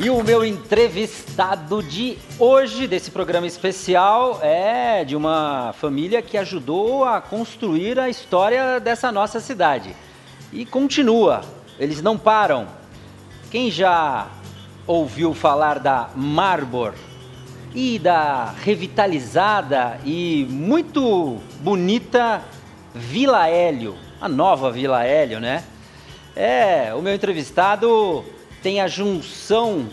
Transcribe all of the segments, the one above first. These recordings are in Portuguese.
E o meu entrevistado de hoje, desse programa especial, é de uma família que ajudou a construir a história dessa nossa cidade. E continua, eles não param. Quem já ouviu falar da Marbor e da revitalizada e muito bonita Vila Hélio, a nova Vila Hélio, né? É, o meu entrevistado tem a junção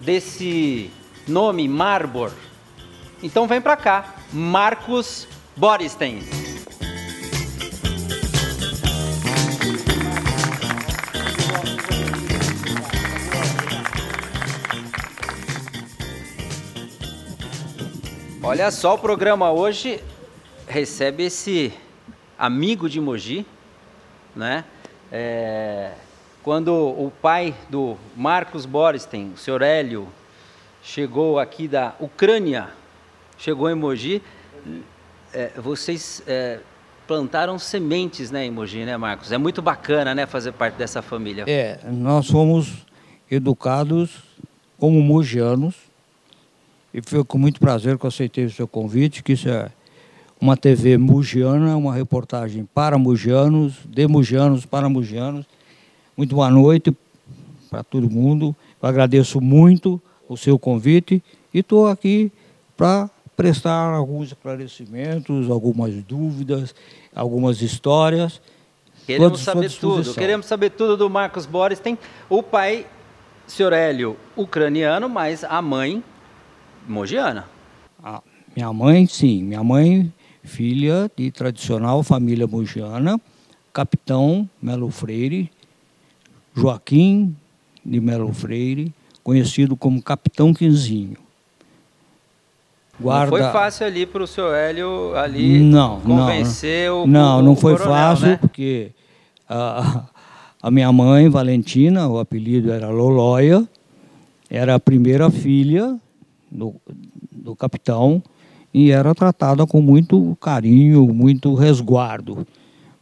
desse nome Marbor. Então vem para cá, Marcos Borstein. Olha só, o programa hoje recebe esse amigo de Mogi, né? É, quando o pai do Marcos Borstein, o senhor Hélio, chegou aqui da Ucrânia, chegou em Mogi, é, vocês é, plantaram sementes né, em Mogi, né, Marcos? É muito bacana né, fazer parte dessa família. É, nós fomos educados como mogianos e foi com muito prazer que eu aceitei o seu convite, que isso é uma TV mugiana, uma reportagem para mugianos, de mugianos para mugianos, muito boa noite para todo mundo. Eu agradeço muito o seu convite e estou aqui para prestar alguns esclarecimentos, algumas dúvidas, algumas histórias. Queremos saber tudo, queremos saber tudo do Marcos Boris. Tem o pai, senhor Hélio, ucraniano, mas a mãe, mogiana. Ah, minha mãe, sim. Minha mãe, filha de tradicional família mogiana, capitão Melo Freire, Joaquim de Melo Freire, conhecido como Capitão Quinzinho. Guarda... Não foi fácil ali para o senhor Hélio ali não, convencer não, o Não, o, não foi coronel, fácil, né? porque a, a minha mãe, Valentina, o apelido era Lolóia, era a primeira filha do, do capitão e era tratada com muito carinho, muito resguardo.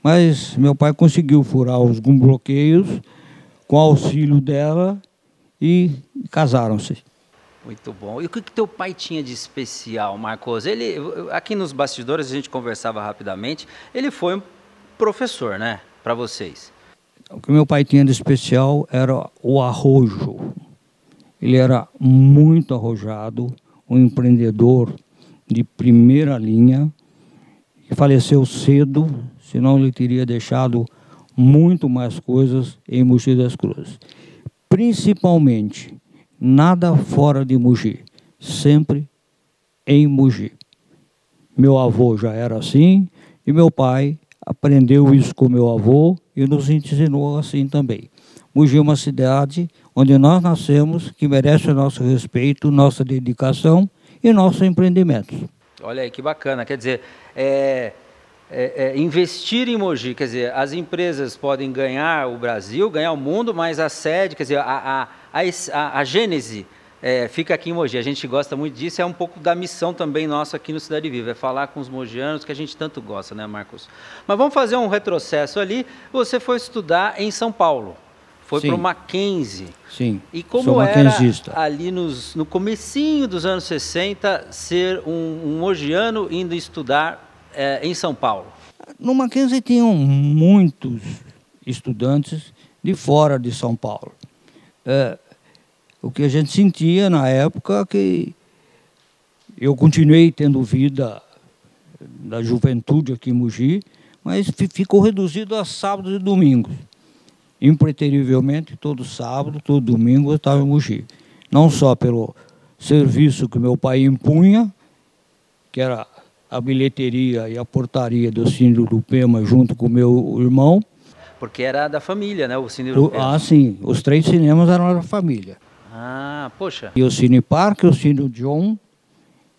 Mas meu pai conseguiu furar alguns bloqueios com auxílio dela e casaram-se. Muito bom. E o que, que teu pai tinha de especial, Marcos? Ele, aqui nos bastidores a gente conversava rapidamente. Ele foi um professor, né, para vocês? O que meu pai tinha de especial era o arrojo. Ele era muito arrojado, um empreendedor de primeira linha, que faleceu cedo, senão ele teria deixado muito mais coisas em Mogi das Cruzes. Principalmente, nada fora de Mogi, sempre em Mogi. Meu avô já era assim e meu pai aprendeu isso com meu avô e nos ensinou assim também. Mogi é uma cidade onde nós nascemos, que merece o nosso respeito, nossa dedicação e nosso empreendimento. Olha aí que bacana, quer dizer, é, é, é, investir em Mogi, quer dizer, as empresas podem ganhar o Brasil, ganhar o mundo, mas a sede, quer dizer, a, a, a, a gênese é, fica aqui em Mogi. A gente gosta muito disso, é um pouco da missão também nossa aqui no Cidade Viva, é falar com os mogianos que a gente tanto gosta, né, Marcos? Mas vamos fazer um retrocesso ali. Você foi estudar em São Paulo. Foi para o Mackenzie. Sim. E como era ali nos, no comecinho dos anos 60 ser um, um mogiano indo estudar é, em São Paulo? No Mackenzie tinham muitos estudantes de fora de São Paulo. É, o que a gente sentia na época é que eu continuei tendo vida da juventude aqui em Mogi, mas ficou reduzido a sábados e domingos. Impreterivelmente, todo sábado, todo domingo eu estava em Mogi. Não só pelo serviço que meu pai impunha, que era a bilheteria e a portaria do Cine do Pema junto com meu irmão. Porque era da família, né? O Cine do Pema. Ah, sim. Os três cinemas eram da família. Ah, poxa. E o Cine Parque, o Cine John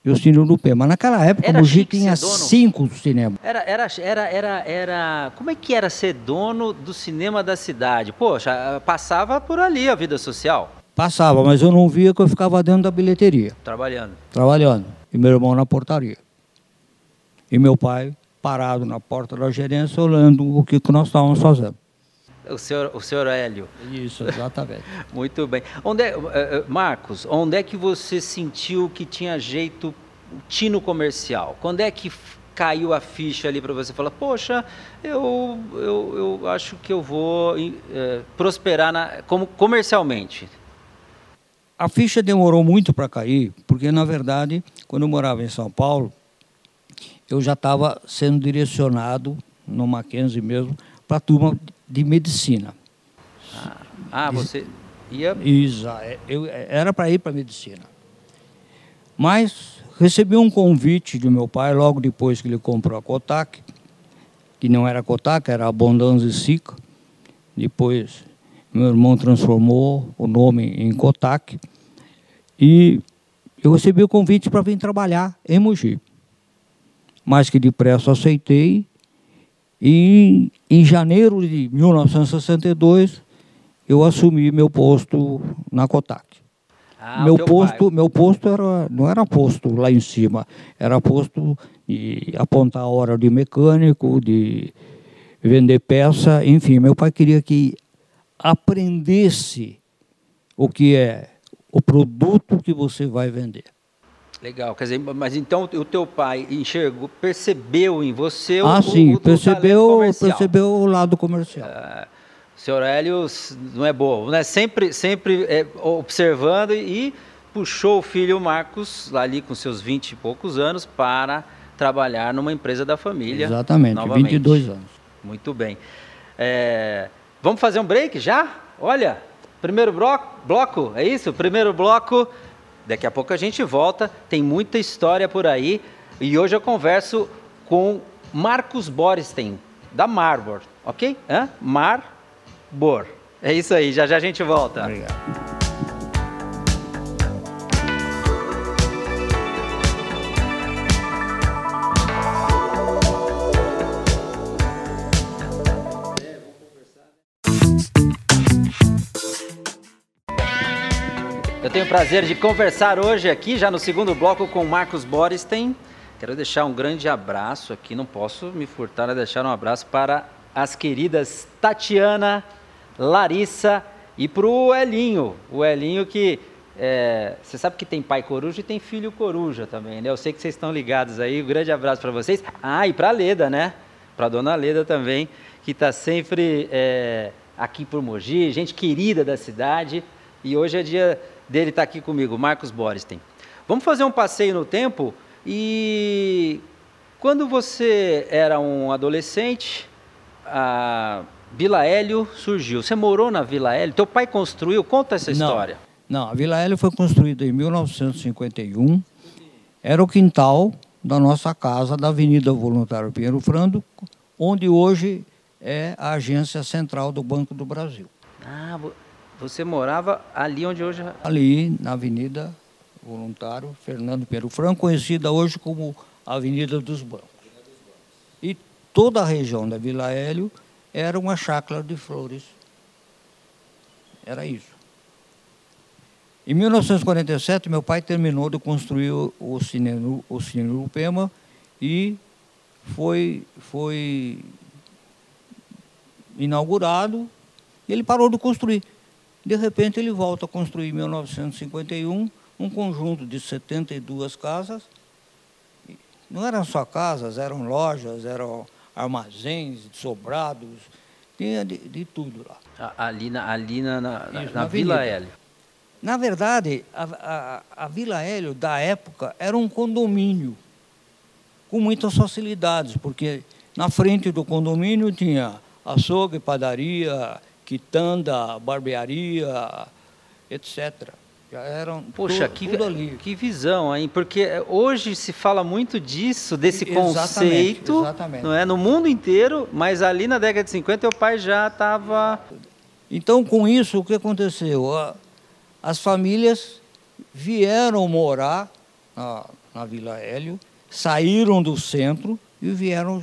e o Cine do Pema. Naquela época, era Mogi tinha cinco cinemas. Era, era, era, era, era... Como é que era ser dono do cinema da cidade? Poxa, passava por ali a vida social. Passava, mas eu não via que eu ficava dentro da bilheteria. Trabalhando. Trabalhando. E meu irmão na portaria. E meu pai parado na porta da gerência olhando o que, nós estávamos fazendo. O senhor, o senhor Hélio. Isso, exatamente. Muito bem. Onde é, Marcos, onde é que você sentiu que tinha jeito tino comercial? Quando é que caiu a ficha ali para você falar, poxa, eu, eu, eu acho que eu vou é, prosperar na, como comercialmente? A ficha demorou muito para cair, porque na verdade, quando eu morava em São Paulo, eu já estava sendo direcionado no Mackenzie mesmo para a turma de medicina. Ah, ah você ia? Exato. É, eu era para ir para medicina, mas recebi um convite do meu pai logo depois que ele comprou a Kotak, que não era Kotak, era Abundância Sica. Depois meu irmão transformou o nome em Kotak. E eu recebi o convite para vir trabalhar em Mogi. Mais que depressa aceitei. E em janeiro de 1962 eu assumi meu posto na Kotak. Ah, meu posto, pai. meu posto era, não era posto lá em cima, era posto de apontar a hora de mecânico, de vender peça, enfim, meu pai queria que aprendesse o que é o produto que você vai vender. Legal, quer dizer, mas então o teu pai enxergou, percebeu em você ah, o, sim, o, percebeu, percebeu o lado comercial. Ah, o senhor Hélio não é bobo, né? Sempre, sempre é, observando e puxou o filho Marcos, lá ali com seus 20 e poucos anos, para trabalhar numa empresa da família. Exatamente, novamente. 22 anos. Muito bem. É, Vamos fazer um break já? Olha, primeiro bloco, bloco, é isso? Primeiro bloco. Daqui a pouco a gente volta. Tem muita história por aí. E hoje eu converso com Marcos Borstein, da Marbor, ok? Hã? Marbor. É isso aí, já já a gente volta. Obrigado. Eu tenho o prazer de conversar hoje aqui, já no segundo bloco, com Marcos Borstein. Quero deixar um grande abraço aqui, não posso me furtar a deixar um abraço para as queridas Tatiana, Larissa e para o Elinho. O Elinho que é, você sabe que tem pai coruja e tem filho coruja também, né? Eu sei que vocês estão ligados aí. Um grande abraço para vocês. Ah, e para a Leda, né? Para a dona Leda também, que está sempre é, aqui por Mogi, gente querida da cidade. E hoje é dia dele estar tá aqui comigo, Marcos Borstein. Vamos fazer um passeio no tempo e quando você era um adolescente, a Vila Hélio surgiu. Você morou na Vila Hélio? Teu pai construiu? Conta essa história. Não, não a Vila Hélio foi construída em 1951. Era o quintal da nossa casa da Avenida Voluntário Pinheiro Frando, onde hoje é a agência central do Banco do Brasil. Ah, você morava ali onde hoje. Ali, na Avenida Voluntário Fernando Pedro Franco, conhecida hoje como Avenida dos Bancos. E toda a região da Vila Hélio era uma chácara de flores. Era isso. Em 1947, meu pai terminou de construir o Cine, o Urupema e foi, foi inaugurado e ele parou de construir. De repente, ele volta a construir, em 1951, um conjunto de 72 casas. Não eram só casas, eram lojas, eram armazéns, sobrados, tinha de, de tudo lá. Ali na, ali na, na, Isso, na, na Vila Hélio. Na verdade, a, a, a Vila Hélio, da época, era um condomínio com muitas facilidades, porque na frente do condomínio tinha açougue, padaria, quitanda, barbearia, etc. Já eram Poxa, tudo, que, tudo ali. que visão, hein? Porque hoje se fala muito disso, desse exatamente, conceito, exatamente. não é, no mundo inteiro, mas ali na década de 50 o pai já estava Então, com isso, o que aconteceu? As famílias vieram morar na, na Vila Hélio, saíram do centro e vieram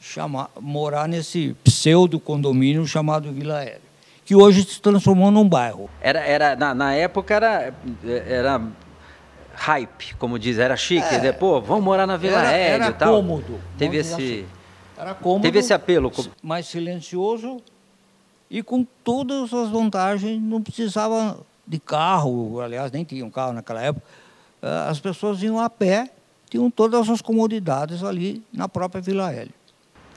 chamar, morar nesse pseudo condomínio chamado Vila Aérea, que hoje se transformou num bairro. Era, era na, na época era, era hype, como diz, era chique, é, pô, vamos morar na Vila Aérea e tal. Cômodo, Teve esse assim. Era cômodo. Teve esse apelo. Mais silencioso e com todas as vantagens, não precisava de carro, aliás, nem tinham carro naquela época. Eh, as pessoas iam a pé, tinham todas as comodidades ali na própria Vila Hélio.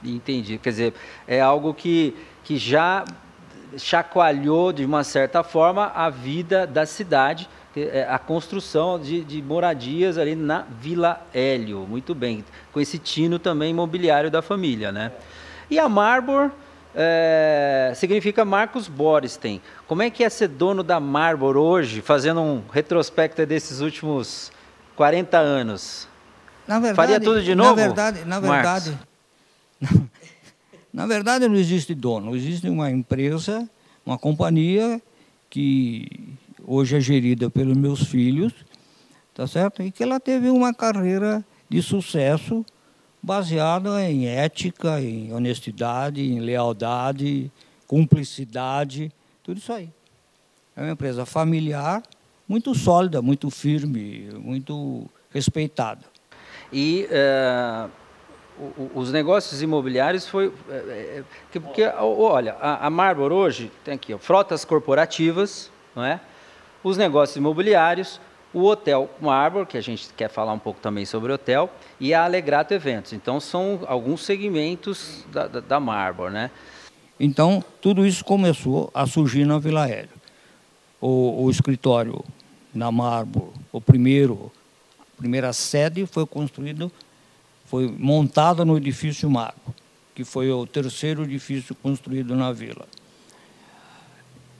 Entendi. Quer dizer, é algo que, que já chacoalhou, de uma certa forma, a vida da cidade, é, a construção de, de, moradias ali na Vila Hélio. Muito bem. Com esse tino também imobiliário da família, né? E a Marbor é, significa Marcos Borsten. Como é que é ser dono da Marbor hoje, fazendo um retrospecto desses últimos 40 anos? Na verdade, Faria tudo de novo? Na verdade, na verdade, na verdade não existe dono, existe uma empresa, uma companhia que hoje é gerida pelos meus filhos, tá certo? E que ela teve uma carreira de sucesso baseada em ética, em honestidade, em lealdade, cumplicidade, tudo isso aí. É uma empresa familiar, muito sólida, muito firme, muito respeitada. E uh, os negócios imobiliários foi. É, é, porque, olha, a, a hoje tem aqui ó, frotas corporativas, não é? os negócios imobiliários, o Hotel Marlboro, que a gente quer falar um pouco também sobre hotel, e a Alegrato Eventos. Então, são alguns segmentos da, da, da né? Então, tudo isso começou a surgir na Vila Hélio. O, o escritório na Marlboro, o primeiro primeira sede foi construído, foi montada no edifício Marco, que foi o terceiro edifício construído na vila.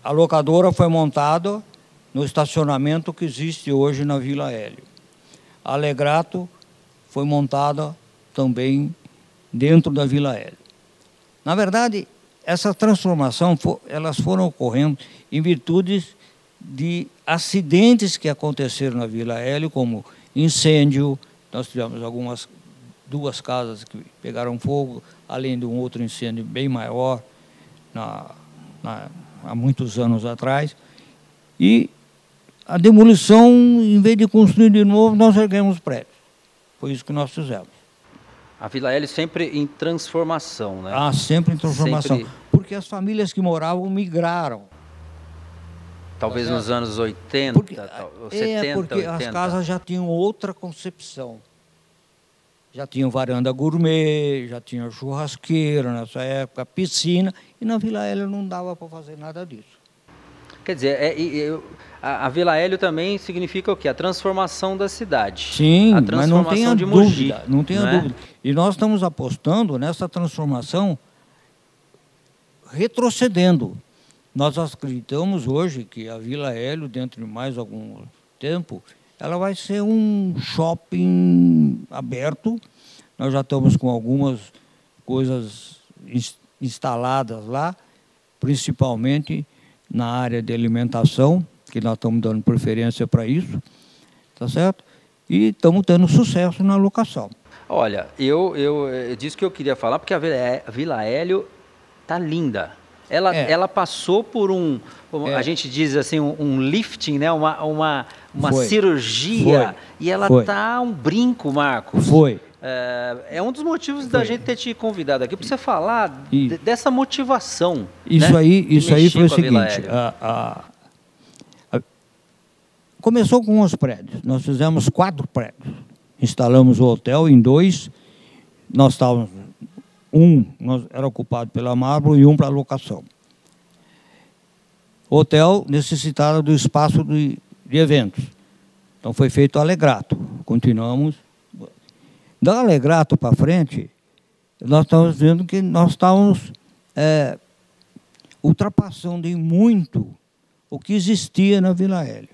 A locadora foi montada no estacionamento que existe hoje na Vila Hélio. A Alegrato foi montada também dentro da Vila Hélio. Na verdade, essa transformação, elas foram ocorrendo em virtude de acidentes que aconteceram na Vila Hélio, como incêndio, nós tivemos algumas duas casas que pegaram fogo, além de um outro incêndio bem maior na, na, há muitos anos atrás. E a demolição, em vez de construir de novo, nós erguemos prédios. Foi isso que nós fizemos. A Vila L sempre em transformação, né? Ah, sempre em transformação. Sempre... Porque as famílias que moravam migraram. Talvez nos anos 80, porque, tal, 70, é, porque 80. as casas já tinham outra concepção. Já tinham varanda gourmet, já tinha churrasqueira nessa época, piscina, e na Vila Hélio não dava para fazer nada disso. Quer dizer, é, é, a, a, Vila Hélio também significa o quê? A transformação da cidade. Sim, a transformação mas não tenha de dúvida, não tenha não é? dúvida. E nós estamos apostando nessa transformação retrocedendo. Nós acreditamos hoje que a Vila Hélio, dentro de mais algum tempo, ela vai ser um shopping aberto. Nós já estamos com algumas coisas instaladas lá, principalmente na área de alimentação, que nós estamos dando preferência para isso, tá certo? E estamos tendo sucesso na locação. Olha, eu, eu, eu disse que eu queria falar porque a Vila Hélio tá linda. Ela, é. ela passou por um, é. a gente diz assim, um, um, lifting, né? uma, uma, uma cirurgia, Foi. e ela Foi. tá um brinco, Marcos. Foi. É, é um dos motivos Foi. da gente ter te convidado aqui para você falar e, dessa motivação. Isso né? aí, isso aí foi o seguinte. A, a, a, começou com os prédios. Nós fizemos quatro prédios. Instalamos o hotel em dois. Nós estávamos um era ocupado pela Marlboro e um para locação. O hotel necessitava do espaço de, de eventos. Então foi feito o Alegrato. Continuamos. Da Alegrato para frente, nós estamos vendo que nós estávamos é, ultrapassando em muito o que existia na Vila Hélio.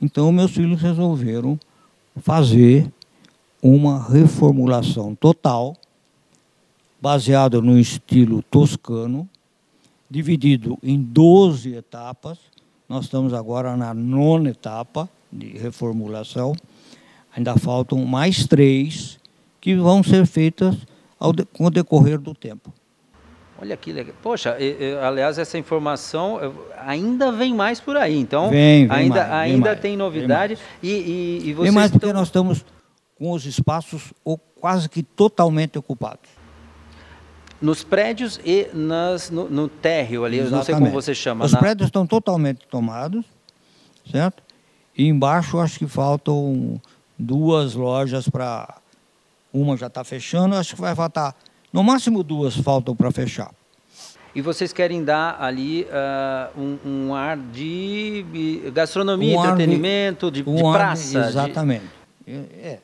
Então, meus filhos resolveram fazer uma reformulação total baseado no estilo toscano, dividido em 12 etapas. Nós estamos agora na nona etapa de reformulação. Ainda faltam mais três que vão ser feitas ao, com o decorrer do tempo. Olha que legal. Poxa, aliás, essa informação ainda vem mais por aí. Então, vem, vem ainda, mais, ainda mais, tem novidade. E, e, e vocês vem mais porque nós estamos com os espaços quase que totalmente ocupados. Nos prédios e nas, no, no térreo ali, eu não sei como você chama. Os na... prédios estão totalmente tomados, certo? E embaixo acho que faltam duas lojas para. Uma já está fechando, acho que vai faltar. No máximo duas faltam para fechar. E vocês querem dar ali uh, um, um, ar de gastronomia, um entretenimento, de, um de praça? De, exatamente. De... É.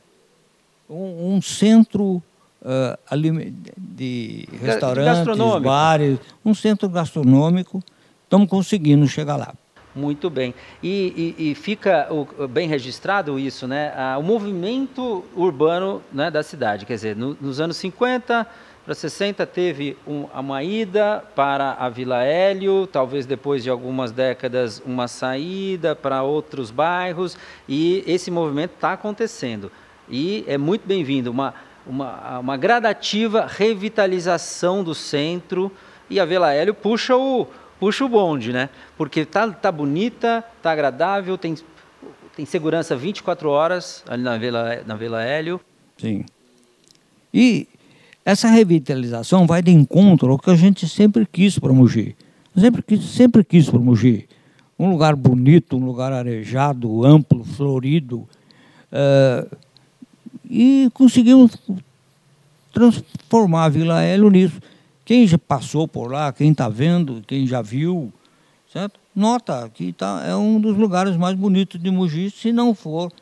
Um, um centro uh, de restaurantes, bares, um centro gastronômico. Estamos conseguindo chegar lá. Muito bem. E, e, e fica o, bem registrado isso, né? Ah, o movimento urbano né, da cidade. Quer dizer, no, nos anos 50 para 60 teve um, uma ida para a Vila Hélio, talvez depois de algumas décadas uma saída para outros bairros, e esse movimento está acontecendo. E é muito bem-vindo, uma, uma, uma gradativa revitalização do centro, e a Vila Hélio puxa o, puxa o bonde, né? Porque tá, tá bonita, tá agradável, tem, tem segurança 24 horas ali na Vila, na Vila Hélio. Sim. E essa revitalização vai de encontro ao que a gente sempre quis para Mogi. Sempre quis, sempre quis para Mogi. Um lugar bonito, um lugar arejado, amplo, florido. É, e conseguimos transformar a Vila Hélio nisso. Quem já passou por lá, quem está vendo, quem já viu, certo? nota que tá, é um dos lugares mais bonitos de Mogi, se não for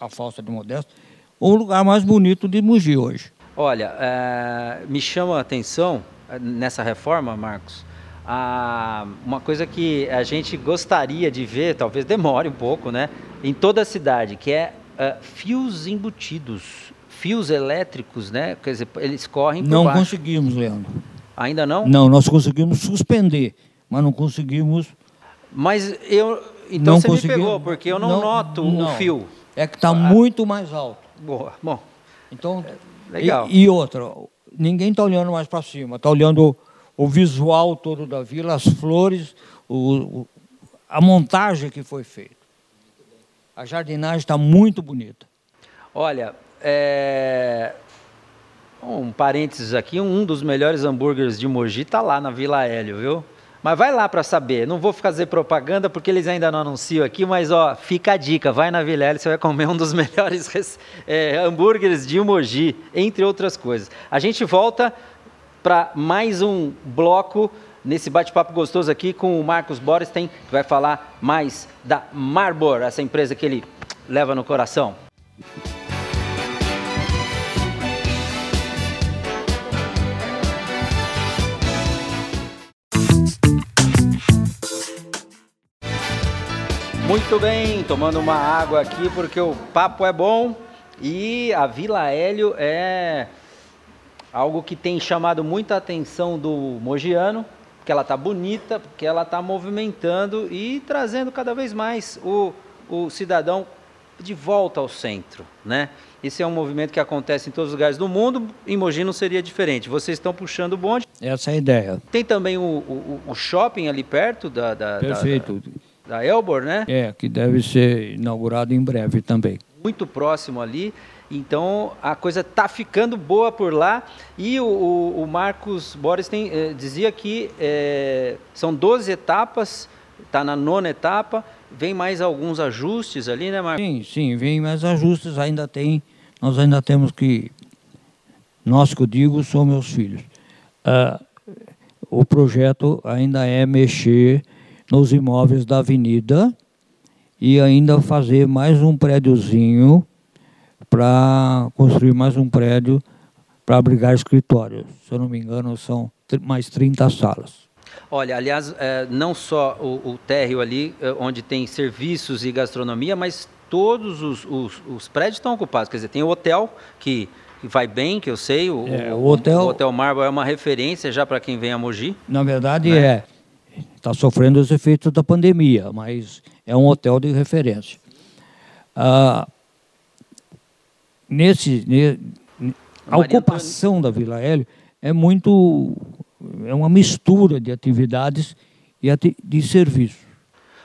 a falsa de Modesto, o lugar mais bonito de Mogi hoje. Olha, é, me chama a atenção eh, nessa reforma, Marcos, a, uma coisa que a gente gostaria de ver, talvez demore um pouco, né, em toda a cidade, que é uh, fios embutidos fios elétricos, né? Quer dizer, eles correm por Não baixo. conseguimos, Leandro. Ainda não? Não, nós conseguimos suspender, mas não conseguimos. Mas eu. Então não você me pegou, porque eu não, não noto não. o fio. É que está ah. muito mais alto. Boa. Bom. Então. É, legal. E, e outra, ninguém está olhando mais para cima, está olhando o, o, visual todo da vila, as flores, o, o, a montagem que foi feita. A jardinagem está muito bonita. Olha, é... Um parênteses aqui, um dos melhores hambúrgueres de Mogi está lá na Vila Hélio, viu? Mas vai lá para saber. Não vou fazer propaganda porque eles ainda não anunciam aqui, mas ó, fica a dica. Vai na Vila Hélio, você vai comer um dos melhores é, hambúrgueres de Mogi, entre outras coisas. A gente volta para mais um bloco nesse bate-papo gostoso aqui com o Marcos Borstein, que vai falar mais da Marbor, essa empresa que ele leva no coração. Muito bem, tomando uma água aqui porque o papo é bom e a Vila Hélio é algo que tem chamado muita atenção do mogiano, porque ela está bonita, porque ela está movimentando e trazendo cada vez mais o, o cidadão de volta ao centro, né? Esse é um movimento que acontece em todos os lugares do mundo, em Mogi não seria diferente. Vocês estão puxando o bonde. Essa é a ideia. Tem também o, o, o shopping ali perto da... da Perfeito. Da, da Elbor, né? É, que deve ser inaugurado em breve também. Muito próximo ali. Então a coisa está ficando boa por lá. E o, o, o Marcos Boris tem, eh, dizia que eh, são 12 etapas, está na nona etapa. Vem mais alguns ajustes ali, né, Marcos? Sim, sim, vem mais ajustes. Ainda tem, nós ainda temos que. Nós que eu digo são meus filhos. Uh, o projeto ainda é mexer nos imóveis da avenida e ainda fazer mais um prédiozinho para construir mais um prédio para abrigar escritórios. Se eu não me engano, são mais 30 salas. Olha, aliás, é, não só o, o térreo ali, é, onde tem serviços e gastronomia, mas todos os, os, os, prédios estão ocupados. Quer dizer, tem o hotel que, que vai bem, que eu sei. O, é, o hotel, o hotel Marble é uma referência já para quem vem a Mogi. Na verdade, né? é está sofrendo os efeitos da pandemia, mas é um hotel de referência. Ah, nesse, ne, a ocupação da Vila Hélio é muito é uma mistura de atividades e de serviços.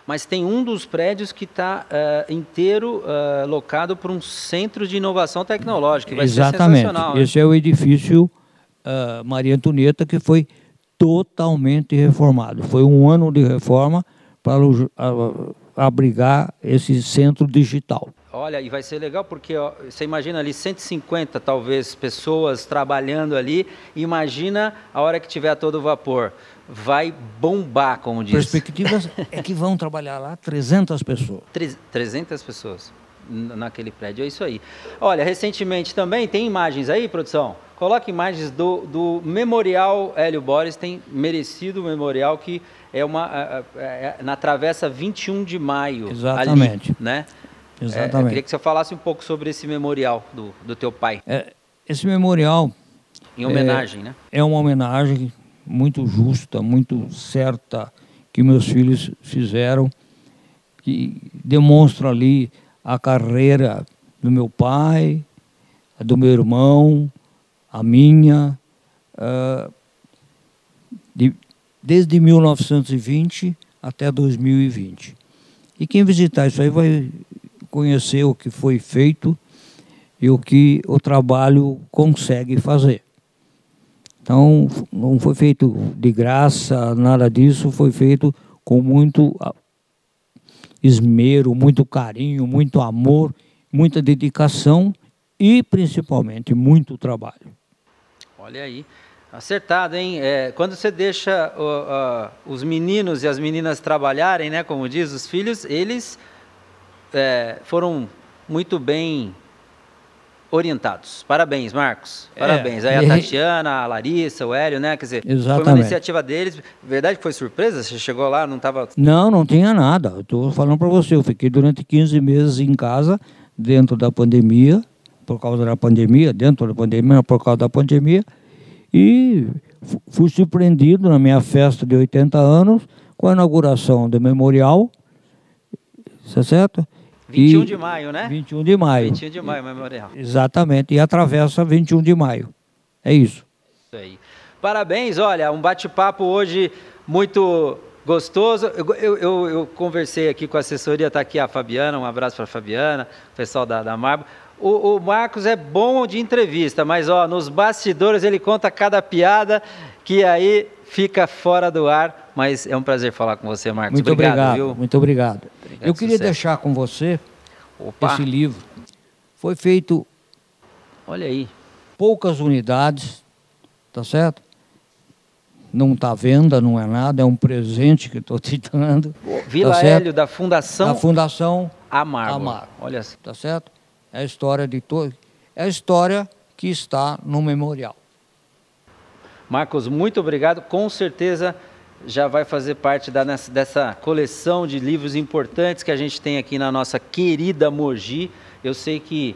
Mas tem um dos prédios que está uh, eh, inteiro uh, locado para um centro de inovação tecnológica. Exatamente. Esse é o edifício uh, Maria Antonieta, que foi totalmente reformado. Foi um ano de reforma para uh, abrigar esse centro digital. Olha, e vai ser legal porque ó, você imagina ali 150 talvez pessoas trabalhando ali. Imagina a hora que tiver todo vapor. Vai bombar, como diz. Perspectivas é que vão trabalhar lá 300 pessoas. 300 pessoas naquele prédio, é isso aí. Olha, recentemente também tem imagens aí, produção? Coloque imagens do, do Memorial Hélio Boris, tem merecido memorial que é uma é, é, na Travessa 21 de Maio. Exatamente. Ali, né? Exatamente. É, eu queria que você falasse um pouco sobre esse memorial do, do teu pai. É, esse memorial. Em homenagem, é, né? É uma homenagem muito justa, muito certa que meus filhos fizeram, que demonstra ali a carreira do meu pai, do meu irmão, a minha, uh, de, desde 1920 até 2020. E quem visitar isso aí vai conhecer o que foi feito e o que o trabalho consegue fazer. Então, não foi feito de graça, nada disso, foi feito com muito esmero, muito carinho, muito amor, muita dedicação e principalmente muito trabalho. Olha aí, acertado, hein? É, quando você deixa uh, uh, os meninos e as meninas trabalharem, né, como diz os filhos, eles é, foram muito bem orientados. Parabéns, Marcos. É, Parabéns. É, Aí a Tatiana, a Larissa, o Hélio, né? Quer dizer, Exatamente. foi uma iniciativa deles. Verdade que foi surpresa? Você chegou lá, não estava... Não, não tinha nada. Estou falando para você, eu fiquei durante 15 meses em casa, dentro da pandemia, por causa da pandemia, dentro da pandemia, por causa da pandemia, e fui surpreendido na minha festa de 80 anos com a inauguração do memorial, tá certo? 21 e, de maio, né? 21 de maio. 21 de maio, memorial. Exatamente, e atravessa 21 de maio. É isso. Isso aí. Parabéns, olha, um bate-papo hoje muito gostoso. Eu, eu, eu, eu, conversei aqui com a assessoria, está aqui a Fabiana, um abraço para a Fabiana, o pessoal da, da Marbo. O, o, Marcos é bom de entrevista, mas ó, nos bastidores ele conta cada piada que aí fica fora do ar. Mas é um prazer falar com você, Marcos. Muito obrigado. obrigado viu? Muito obrigado. obrigado Eu queria sucesso. deixar com você Opa. esse livro. Foi feito. Olha aí. Poucas unidades, tá certo? Não está à venda, não é nada, é um presente que estou te dando. Vila tá Hélio, da Fundação. Da Fundação Amargo. Amargo. Olha assim. Tá certo? É a história de todo. É a história que está no memorial. Marcos, muito obrigado. Com certeza já vai fazer parte da, nessa, dessa coleção de livros importantes que a gente tem aqui na nossa querida Mogi. Eu sei que,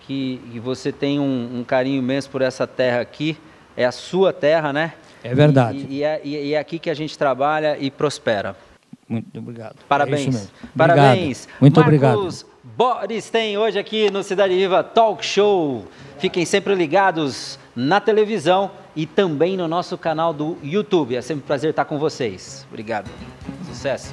que, que você tem um, um, carinho imenso por essa terra aqui. É a sua terra, né? É verdade. E, e, é, e é aqui que a gente trabalha e prospera. Muito obrigado. Parabéns. É Parabéns. Muito Marcos obrigado. Boris tem hoje aqui no Cidade Viva Talk Show. Fiquem sempre ligados na televisão e também no nosso canal do YouTube. É sempre um prazer estar com vocês. Obrigado. Sucesso.